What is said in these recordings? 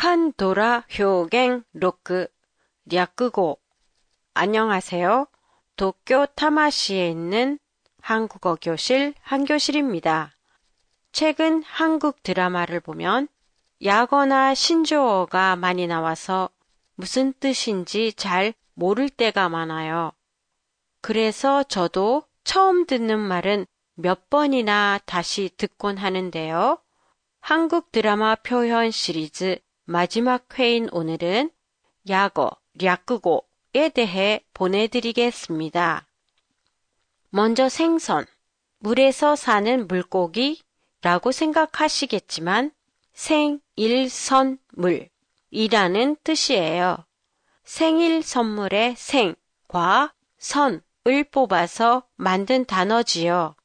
칸도라 효갱 로크 랴끄고 안녕하세요. 도쿄 타마시에 있는 한국어 교실 한교실입니다. 최근 한국 드라마를 보면 야거나 신조어가 많이 나와서 무슨 뜻인지 잘 모를 때가 많아요. 그래서 저도 처음 듣는 말은 몇 번이나 다시 듣곤 하는데요. 한국 드라마 표현 시리즈 마지막 회인 오늘은 야거, 략끄고에 대해 보내드리겠습니다. 먼저 생선, 물에서 사는 물고기라고 생각하시겠지만 생일선물이라는 뜻이에요. 생일 선물의 생과 선을 뽑아서 만든 단어지요.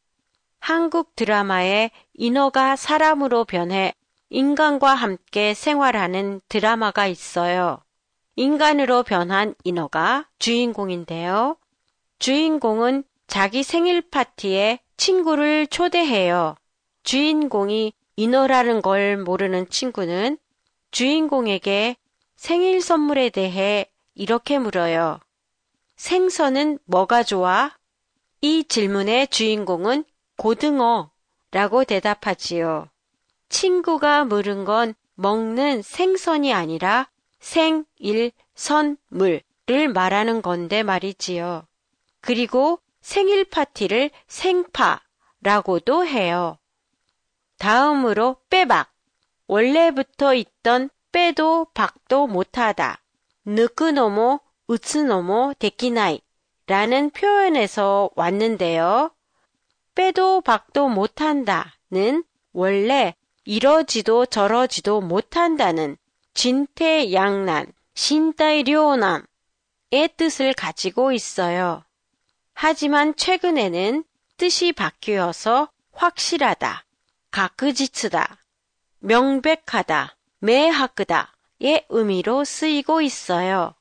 한국 드라마에 인어가 사람으로 변해 인간과 함께 생활하는 드라마가 있어요. 인간으로 변한 인어가 주인공인데요. 주인공은 자기 생일 파티에 친구를 초대해요. 주인공이 인어라는 걸 모르는 친구는 주인공에게 생일 선물에 대해 이렇게 물어요. 생선은 뭐가 좋아? 이 질문의 주인공은 고등어라고 대답하지요. 친구가 물은 건 먹는 생선이 아니라 생일 선물을 말하는 건데 말이지요. 그리고 생일 파티를 생파라고도 해요. 다음으로 빼박. 원래부터 있던 빼도 박도 못하다. 느크노모, 우츠노모 데키나이 라는 표현에서 왔는데요. 빼도 박도 못한다는 원래 이러지도 저러지도 못한다는 진태양난, 신다이료남의 뜻을 가지고 있어요. 하지만 최근에는 뜻이 바뀌어서 확실하다, 가크지츠다, 명백하다, 매하크다의 의미로 쓰이고 있어요.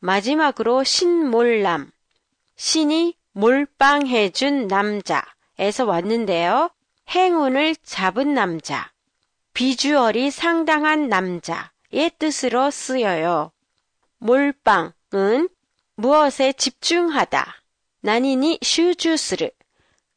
마지막으로 신몰남, 신이 몰빵해준 남자에서 왔는데요. 행운을 잡은 남자, 비주얼이 상당한 남자의 뜻으로 쓰여요. 몰빵은 무엇에 집중하다, 나니니 슈주스를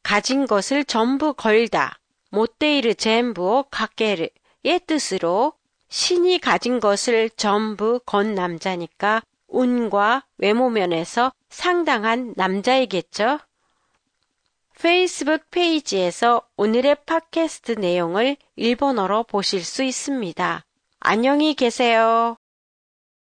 가진 것을 전부 걸다, 모테이르 젠부오 가게르의 뜻으로 신이 가진 것을 전부 건 남자니까 운과 외모 면에서 상당한 남자이겠죠? 페이스북 페이지에서 오늘의 팟캐스트 내용을 일본어로 보실 수 있습니다. 안녕히 계세요.